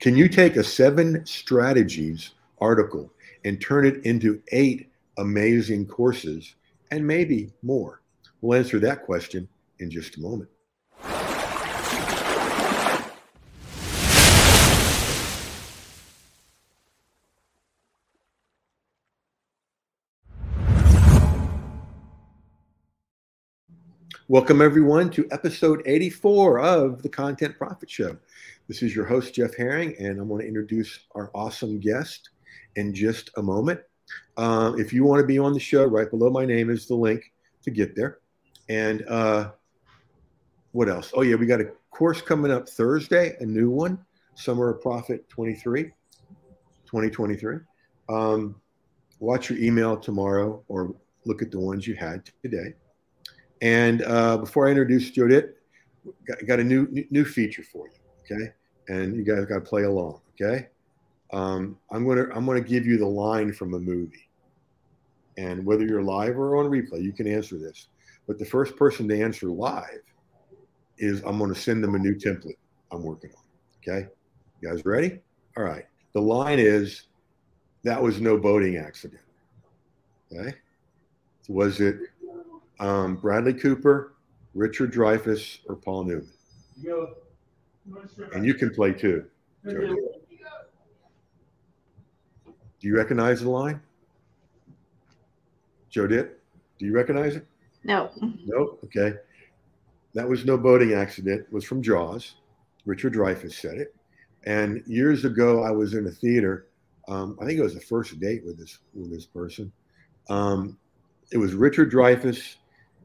Can you take a seven strategies article and turn it into eight amazing courses and maybe more? We'll answer that question in just a moment. Welcome, everyone, to episode 84 of the Content Profit Show. This is your host, Jeff Herring, and I'm going to introduce our awesome guest in just a moment. Um, if you want to be on the show, right below my name is the link to get there. And uh, what else? Oh, yeah, we got a course coming up Thursday, a new one, Summer of Profit 23, 2023. Um, watch your email tomorrow or look at the ones you had today. And uh, before I introduce JoDitt, got, got a new new feature for you. Okay, and you guys got to play along. Okay, um, I'm gonna I'm gonna give you the line from a movie, and whether you're live or on replay, you can answer this. But the first person to answer live is I'm gonna send them a new template I'm working on. Okay, you guys ready? All right. The line is, "That was no boating accident." Okay, was it um, Bradley Cooper, Richard Dreyfuss, or Paul Newman. And you can play too. Do you recognize the line? JoDitt, do you recognize it? No. No? Okay. That was no boating accident. It was from Jaws. Richard Dreyfuss said it. And years ago, I was in a theater. Um, I think it was the first date with this with this person. Um, it was Richard Dreyfuss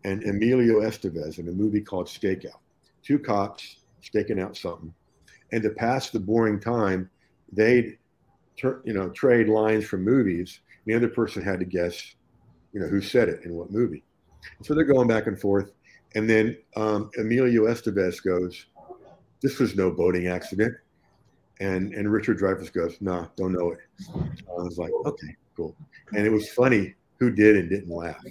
and Emilio Estevez in a movie called Stakeout. Two cops staking out something, and to pass the boring time, they'd you know trade lines from movies. The other person had to guess, you know, who said it in what movie. So they're going back and forth, and then um, Emilio Estevez goes, "This was no boating accident," and and Richard Dreyfuss goes, "Nah, don't know it." I was like, "Okay, cool," and it was funny who did and didn't laugh,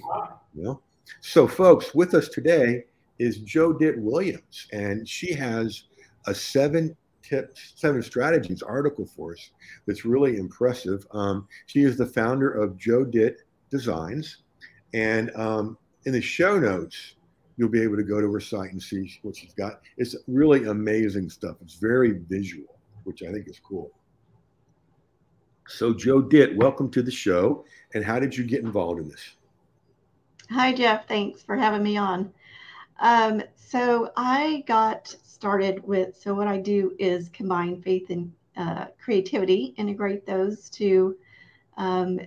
you know. So, folks, with us today is JoDitt Williams, and she has a seven tips, seven strategies article for us that's really impressive. Um, she is the founder of JoDitt Designs, and um, in the show notes, you'll be able to go to her site and see what she's got. It's really amazing stuff. It's very visual, which I think is cool. So, JoDitt, welcome to the show. And how did you get involved in this? Hi, Jeff. Thanks for having me on. Um, so I got started with, so what I do is combine faith and uh, creativity, integrate those to um,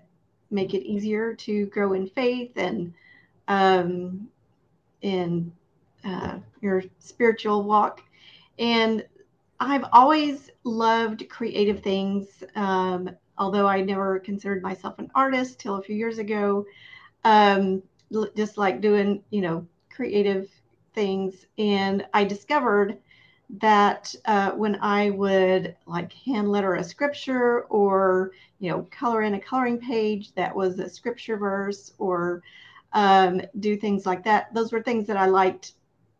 make it easier to grow in faith and um, in uh, your spiritual walk. And I've always loved creative things, um, although I never considered myself an artist till a few years ago. Um, just like doing, you know, creative things. And I discovered that uh, when I would like hand letter a scripture or, you know, color in a coloring page that was a scripture verse or um, do things like that, those were things that I liked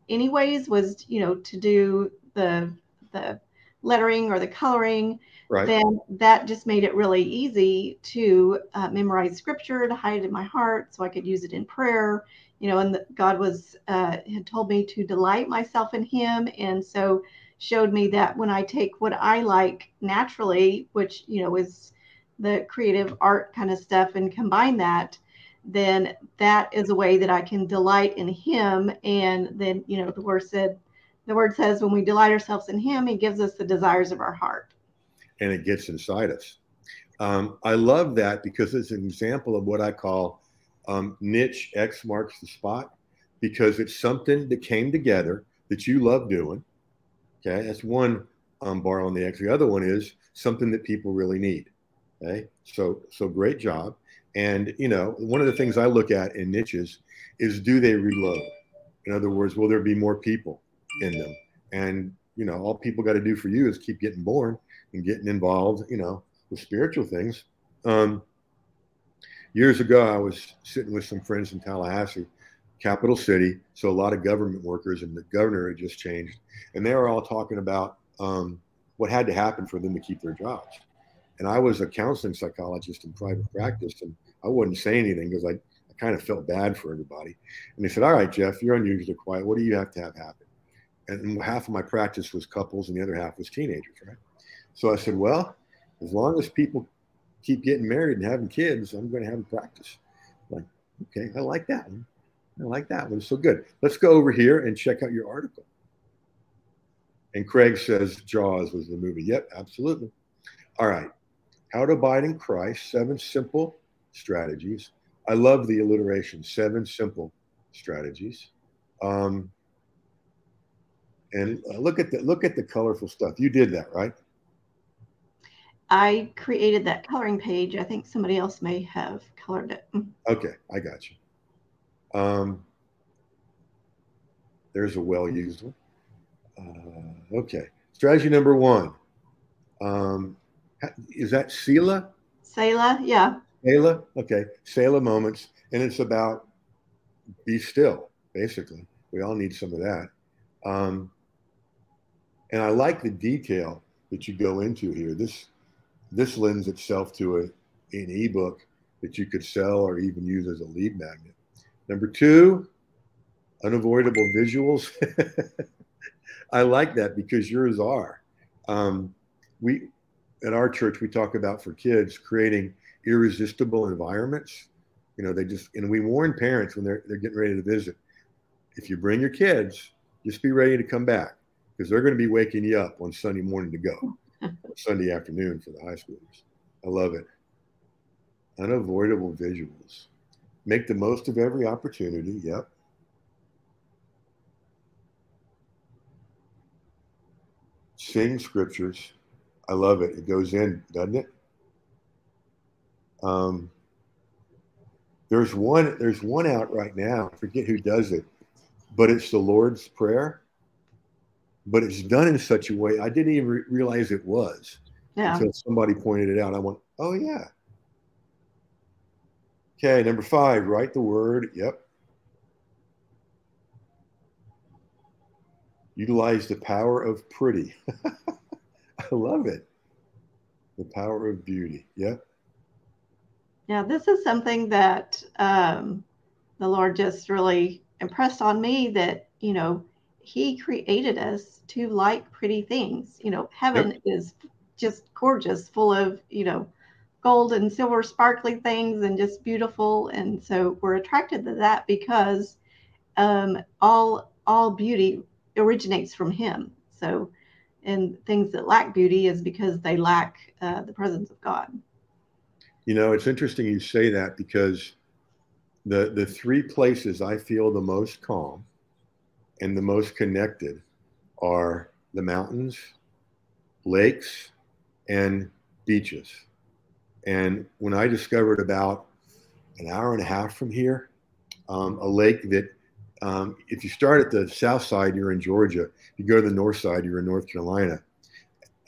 anyways was, you know, to do the, the lettering or the coloring right. then that just made it really easy to uh, memorize scripture, to hide it in my heart so I could use it in prayer. You know, and the, God was uh, had told me to delight myself in Him, and so showed me that when I take what I like naturally, which you know is the creative art kind of stuff, and combine that, then that is a way that I can delight in Him. And then you know, the word said, the word says, when we delight ourselves in Him, He gives us the desires of our heart and it gets inside us. Um, I love that because it's an example of what I call um, niche X marks the spot because it's something that came together that you love doing. Okay, that's one um, bar on the X. The other one is something that people really need. Okay, so so great job. And you know, one of the things I look at in niches is do they reload? In other words, will there be more people in them? And you know, all people got to do for you is keep getting born and getting involved, you know, with spiritual things. Um, years ago, I was sitting with some friends in Tallahassee, capital city, so a lot of government workers, and the governor had just changed, and they were all talking about um, what had to happen for them to keep their jobs. And I was a counseling psychologist in private practice, and I wouldn't say anything because I, I kind of felt bad for everybody. And they said, All right, Jeff, you're unusually quiet. What do you have to have happen? And half of my practice was couples, and the other half was teenagers, right? So I said, Well, as long as people keep getting married and having kids, I'm going to have a practice. I'm like, okay, I like that one. I like that one. So good. Let's go over here and check out your article. And Craig says Jaws was the movie. Yep, absolutely. All right. How to Abide in Christ, seven simple strategies. I love the alliteration, seven simple strategies. Um, and uh, look at the look at the colorful stuff. You did that, right? I created that coloring page. I think somebody else may have colored it. Okay, I got you. Um, there's a well-used one. Uh, okay, strategy number one. Um, is that Selah? Selah, yeah. Selah, okay. Selah moments, and it's about be still. Basically, we all need some of that. Um, and I like the detail that you go into here. This this lends itself to a, an ebook that you could sell or even use as a lead magnet. Number two, unavoidable visuals. I like that because yours are. Um, we at our church we talk about for kids creating irresistible environments. You know, they just and we warn parents when they're they're getting ready to visit. If you bring your kids, just be ready to come back because they're going to be waking you up on Sunday morning to go. Sunday afternoon for the high schoolers. I love it. Unavoidable visuals. Make the most of every opportunity. Yep. Sing scriptures. I love it. It goes in, doesn't it? Um, there's one. There's one out right now. I forget who does it, but it's the Lord's Prayer but it's done in such a way I didn't even re- realize it was yeah. until somebody pointed it out. I went, oh yeah. Okay, number five, write the word. Yep. Utilize the power of pretty. I love it. The power of beauty. Yep. Yeah, this is something that um, the Lord just really impressed on me that, you know, he created us to like pretty things. You know, heaven yep. is just gorgeous, full of, you know, gold and silver sparkly things and just beautiful. And so we're attracted to that because um, all all beauty originates from him. So and things that lack beauty is because they lack uh, the presence of God. You know, it's interesting you say that because the the three places I feel the most calm and the most connected are the mountains, lakes, and beaches. And when I discovered about an hour and a half from here, um, a lake that, um, if you start at the south side, you're in Georgia. If you go to the north side, you're in North Carolina.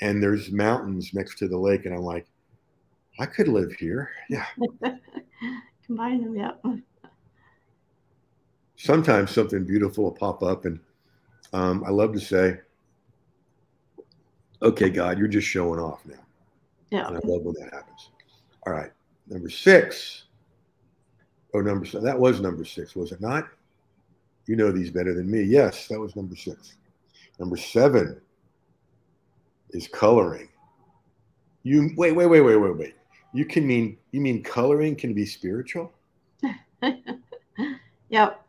And there's mountains next to the lake. And I'm like, I could live here. Yeah. Combine them, yeah sometimes something beautiful will pop up. And um, I love to say, okay, God, you're just showing off now. Yeah. And I love when that happens. All right. Number six. Oh, number seven. That was number six, was it not? You know these better than me. Yes, that was number six. Number seven is coloring. You wait, wait, wait, wait, wait, wait. You can mean you mean coloring can be spiritual? yep.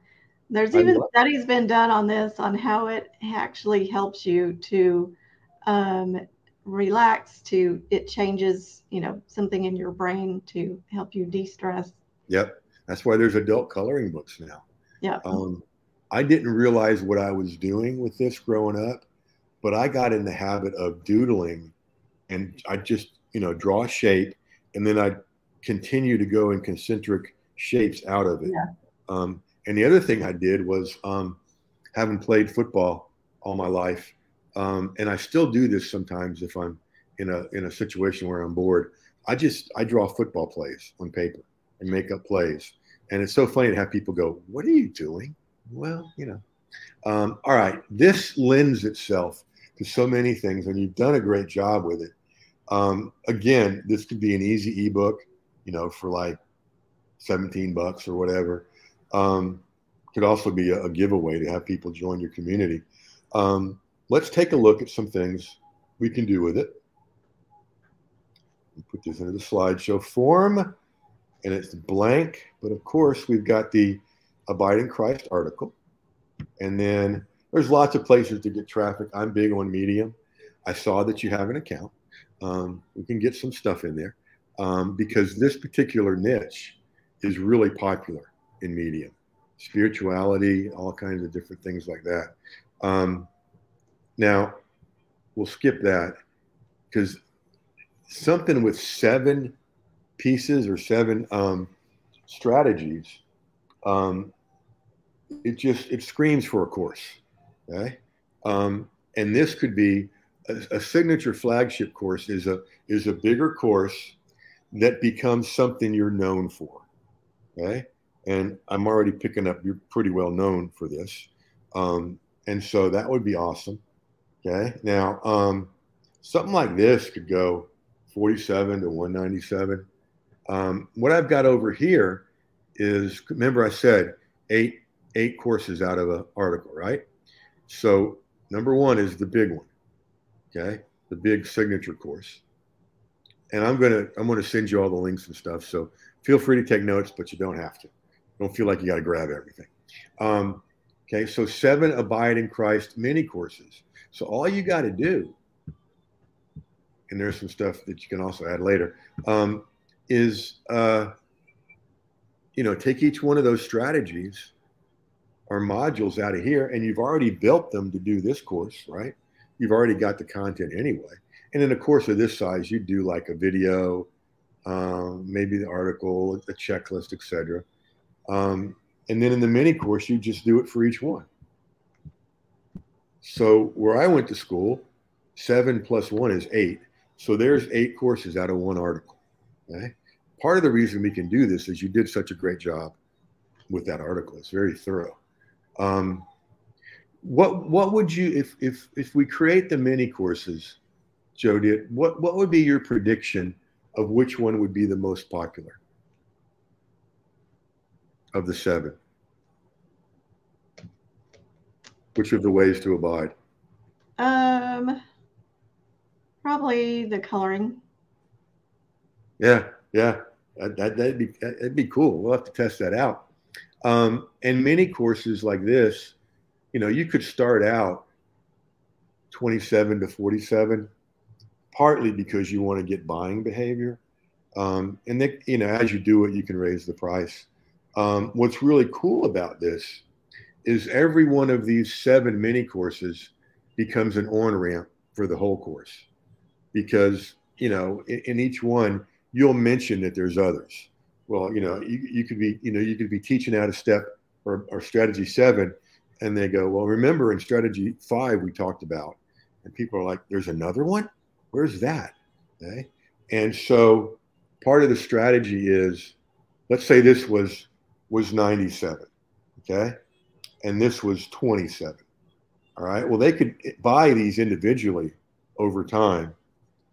There's even studies been done on this on how it actually helps you to um, relax. To it changes, you know, something in your brain to help you de-stress. Yep, that's why there's adult coloring books now. Yeah. Um, I didn't realize what I was doing with this growing up, but I got in the habit of doodling, and I just you know draw a shape, and then I continue to go in concentric shapes out of it. Yeah. Um, and the other thing I did was um, having played football all my life, um, and I still do this sometimes if I'm in a in a situation where I'm bored. I just I draw football plays on paper and make up plays, and it's so funny to have people go, "What are you doing?" Well, you know. Um, all right, this lends itself to so many things, and you've done a great job with it. Um, again, this could be an easy ebook, you know, for like 17 bucks or whatever. Um, could also be a, a, giveaway to have people join your community. Um, let's take a look at some things we can do with it. Put this into the slideshow form, and it's blank. But of course, we've got the Abide in Christ article. And then there's lots of places to get traffic. I'm big on Medium. I saw that you have an account. Um, we can get some stuff in there um, because this particular niche is really popular in Medium spirituality, all kinds of different things like that. Um, now, we'll skip that because something with seven pieces or seven um, strategies, um, it just it screams for a course. Okay, um, and this could be a, a signature flagship course is a is a bigger course that becomes something you're known for. Okay, and I'm already picking up. You're pretty well known for this, um, and so that would be awesome. Okay, now um, something like this could go 47 to 197. Um, what I've got over here is remember I said eight eight courses out of an article, right? So number one is the big one, okay, the big signature course, and I'm gonna I'm gonna send you all the links and stuff. So feel free to take notes, but you don't have to. Don't feel like you got to grab everything. Um, okay, so seven abide in Christ mini courses. So all you got to do, and there's some stuff that you can also add later, um, is uh, you know take each one of those strategies or modules out of here, and you've already built them to do this course, right? You've already got the content anyway. And in a course of this size, you do like a video, um, maybe the article, a checklist, etc. Um, and then in the mini course, you just do it for each one. So where I went to school, seven plus one is eight. So there's eight courses out of one article. Okay. Part of the reason we can do this is you did such a great job with that article. It's very thorough. Um, what what would you if if if we create the mini courses, JoDitt what what would be your prediction of which one would be the most popular? Of the seven? Which of the ways to abide? Um, probably the coloring. Yeah, yeah, that, that, would be that'd be cool. We'll have to test that out. Um, and many courses like this, you know, you could start out 27 to 47, partly because you want to get buying behavior. Um, and then, you know, as you do it, you can raise the price. Um, what's really cool about this is every one of these seven mini courses becomes an on ramp for the whole course because you know in, in, each one you'll mention that there's others. Well you know you, you could be you know you could be teaching out a step or, or strategy seven and they go well remember in strategy five we talked about and people are like there's another one? Where's that? Okay and so part of the strategy is let's say this was was 97. Okay. And this was 27. All right. Well, they could buy these individually over time,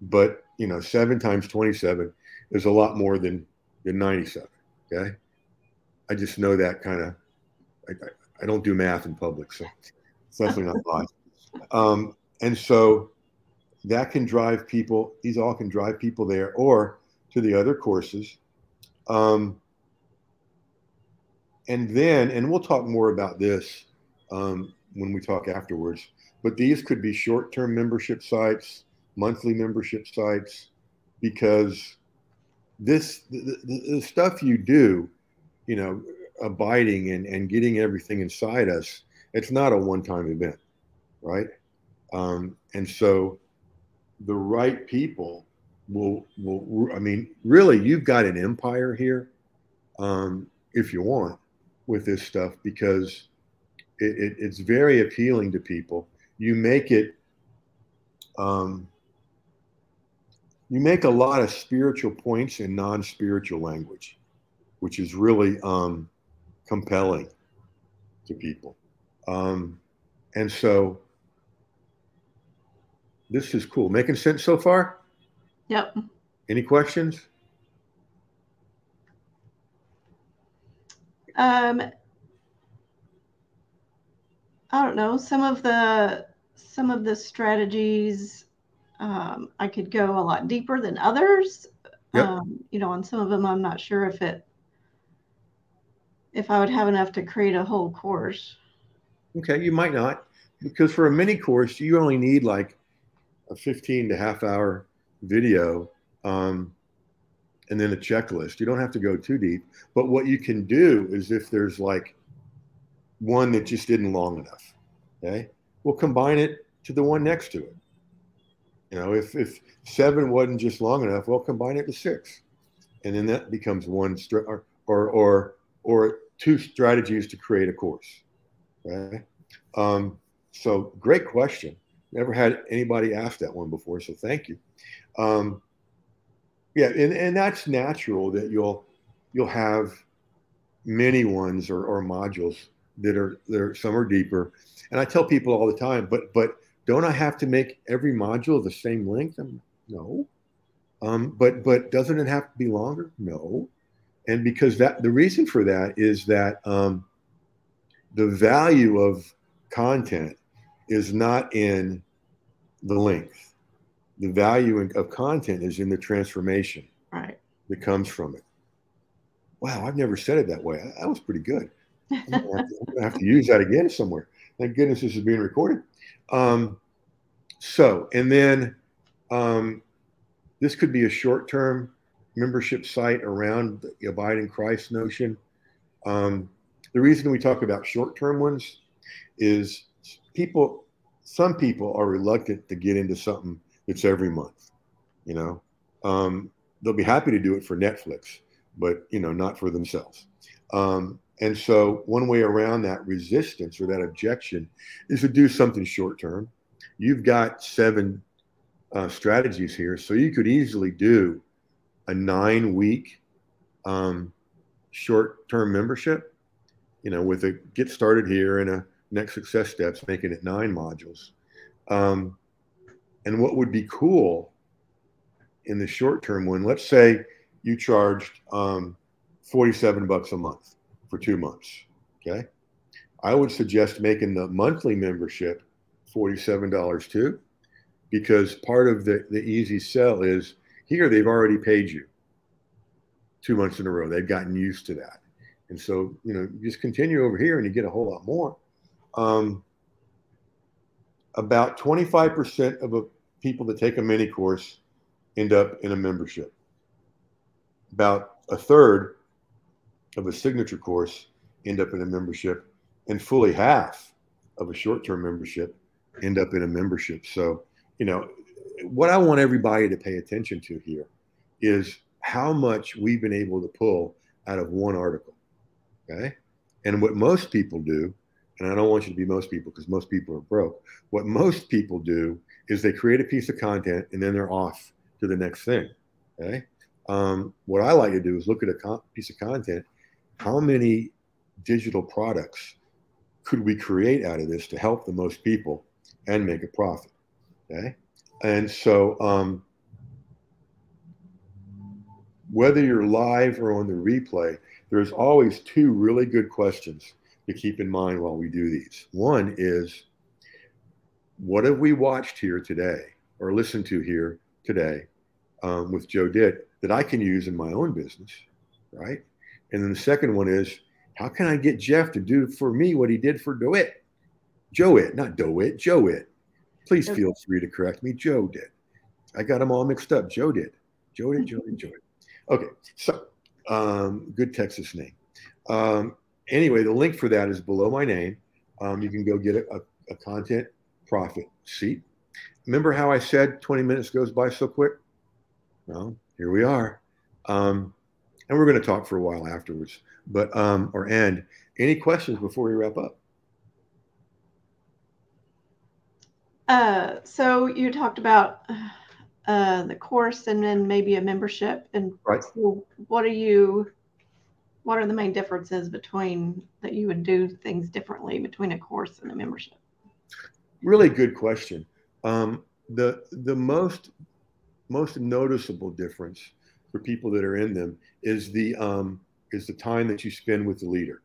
but you know, seven times 27 is a lot more than, than 97. Okay. I just know that kind of, I, I, I, don't do math in public, so it's definitely not live. Um, and so that can drive people, these all can drive people there or to the other courses. Um, and then, and we'll talk more about this um, when we talk afterwards, but these could be short term membership sites, monthly membership sites, because this, the, the, stuff you do, you know, abiding and, and getting everything inside us, it's not a one time event, right? Um, and so the right people will, will, I mean, really, you've got an empire here um, if you want with this stuff because it, it, it's very appealing to people. You make it, um, you make a lot of spiritual points in non-spiritual language, which is really um, compelling to people. Um, and so this is cool. Making sense so far? Yep. Any questions? Um, I don't know. Some of the some of the strategies um, I could go a lot deeper than others. Yep. Um, you know, on some of them, I'm not sure if it if I would have enough to create a whole course. Okay, you might not, because for a mini course, you only need like a 15 to half hour video um, and then a checklist. You don't have to go too deep. But what you can do is if there's like one that just isn't long enough, okay, we'll combine it to the one next to it. You know, if, if seven wasn't just long enough, we'll combine it to six. And then that becomes one str- or, or, or, or two strategies to create a course. Okay. Um, so great question. Never had anybody ask that one before, so thank you. Um, yeah, and, and that's natural that you'll you'll have many ones or, or modules that are there. Some are deeper, and I tell people all the time, but but don't I have to make every module the same length? I'm, no. Um, but but doesn't it have to be longer? No. And because that the reason for that is that um, the value of content is not in the length. The value of content is in the transformation right. that comes from it. Wow, I've never said it that way. That was pretty good. I'm going to have to use that again somewhere. Thank goodness this is being recorded. Um, so, and then um, this could be a short term membership site around the abide in Christ notion. Um, the reason we talk about short term ones is people, some people are reluctant to get into something that's every month. You know, um, they'll be happy to do it for Netflix, but you know, not for themselves. Um, and so, one way around that resistance or that objection is to do something short term. You've got seven uh, strategies here, so you could easily do a nine week um, short term membership, you know, with a get started here and a next success steps, making it nine modules. Um, and what would be cool in the short term when, let's say you charged um, 47 bucks a month for two months. Okay. I would suggest making the monthly membership $47 too, because part of the, the easy sell is here they've already paid you two months in a row. They've gotten used to that. And so, you know, just continue over here and you get a whole lot more. Um, about 25% of a, people that take a mini course end up in a membership. About a third of a signature course end up in a membership, and fully half of a short term membership end up in a membership. So, you know, what I want everybody to pay attention to here is how much we've been able to pull out of one article. Okay. And what most people do, and I don't want you to be most people because most people are broke. What most people do is they create a piece of content and then they're off to the next thing. Okay. Um, what I like to do is look at a con- piece of content. How many digital products could we create out of this to help the most people and make a profit? Okay. And so, um, whether you're live or on the replay, there's always two really good questions to keep in mind while we do these. One is, what have we watched here today or listened to here today um, with JoDitt that I can use in my own business, right? And then the second one is, how can I get Jeff to do for me what he did for DeWitt? Joe it, not DeWitt, Joe it. Please feel free to correct me. Joe did. I got them all mixed up. Joe did. Joe did, Joe did, Joe did. Okay, so um, good Texas name. Um, anyway, the link for that is below my name. Um, you can go get a, a, a, content profit seat. Remember how I said 20 minutes goes by so quick? Well, here we are. Um, and we're going to talk for a while afterwards, but um, or end. Any questions before we wrap up? Uh, so you talked about uh, the course and then maybe a membership. And right. so what are you? What are the main differences between that you would do things differently between a course and a membership? Really good question. Um, the the most most noticeable difference for people that are in them is the um, is the time that you spend with the leader.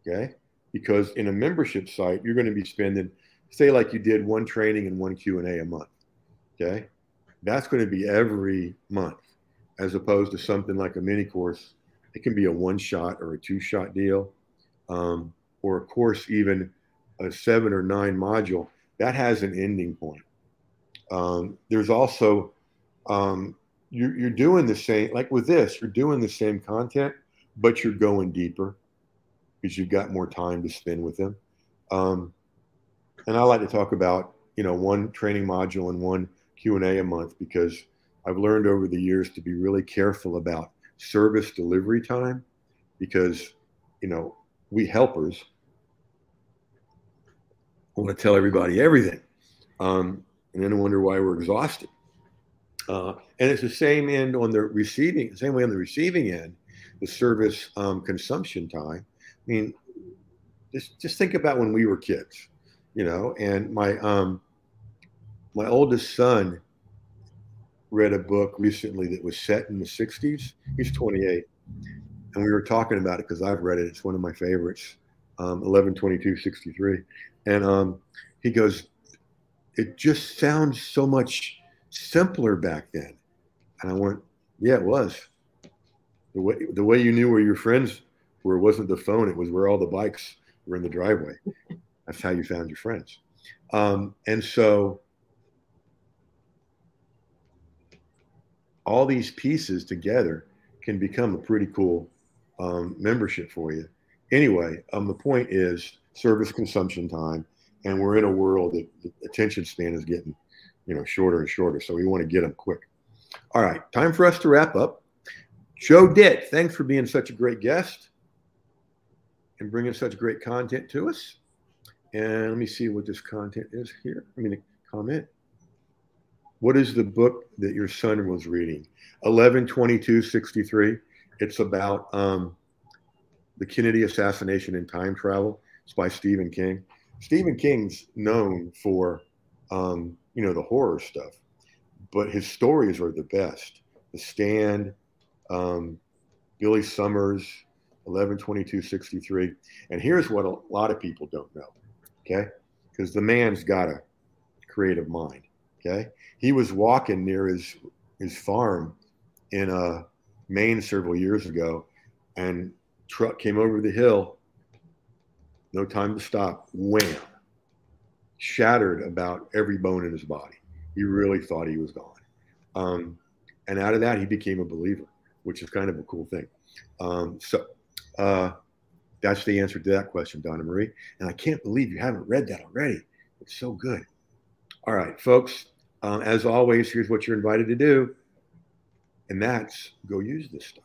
Okay, because in a membership site, you're going to be spending, say, like you did one training and one Q and A a month. Okay, that's going to be every month, as opposed to something like a mini course. It can be a one shot or a two shot deal, um, or a course even a seven or nine module that has an ending point. Um, there's also um, you're, you're doing the same like with this you're doing the same content but you're going deeper because you've got more time to spend with them um, and i like to talk about you know one training module and one q&a a month because i've learned over the years to be really careful about service delivery time because you know we helpers want to tell everybody everything um, and then wonder why we're exhausted uh, and it's the same end on the receiving, same way on the receiving end, the service um, consumption time. I mean, just just think about when we were kids, you know. And my um, my oldest son read a book recently that was set in the '60s. He's 28, and we were talking about it because I've read it. It's one of my favorites, um, 112263. And um, he goes, it just sounds so much simpler back then. And I went, yeah, it was. The way, the way you knew where your friends were wasn't the phone, it was where all the bikes were in the driveway. That's how you found your friends. Um, and so all these pieces together can become a pretty cool um, membership for you. Anyway, um, the point is service consumption time, and we're in a world that the attention span is getting you know, shorter and shorter. So we want to get them quick. All right, time for us to wrap up. JoDitt, thanks for being such a great guest and bringing such great content to us. And let me see what this content is here. I mean, comment. What is the book that your son was reading? 112263. It's about um, the Kennedy assassination and time travel. It's by Stephen King. Stephen King's known for um, you know, the horror stuff. But his stories are the best. The Stand, um, Billy Summers, 11 22 63. And here's what a lot of people don't know, okay? Because the man's got a creative mind, okay? He was walking near his, his farm in uh, Maine several years ago, and truck came over the hill. No time to stop. Wham! shattered about every bone in his body. He really thought he was gone. Um, and out of that, he became a believer, which is kind of a cool thing. Um, so uh, that's the answer to that question, Donna Marie. And I can't believe you haven't read that already. It's so good. All right, folks. Um, as always, here's what you're invited to do, and that's go use this stuff.